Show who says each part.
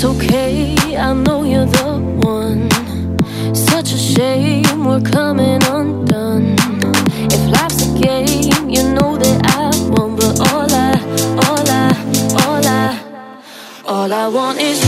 Speaker 1: It's okay, I know you're the one. Such a shame we're coming undone. If life's a game, you know that I won, but all I, all I, all I, all I want is.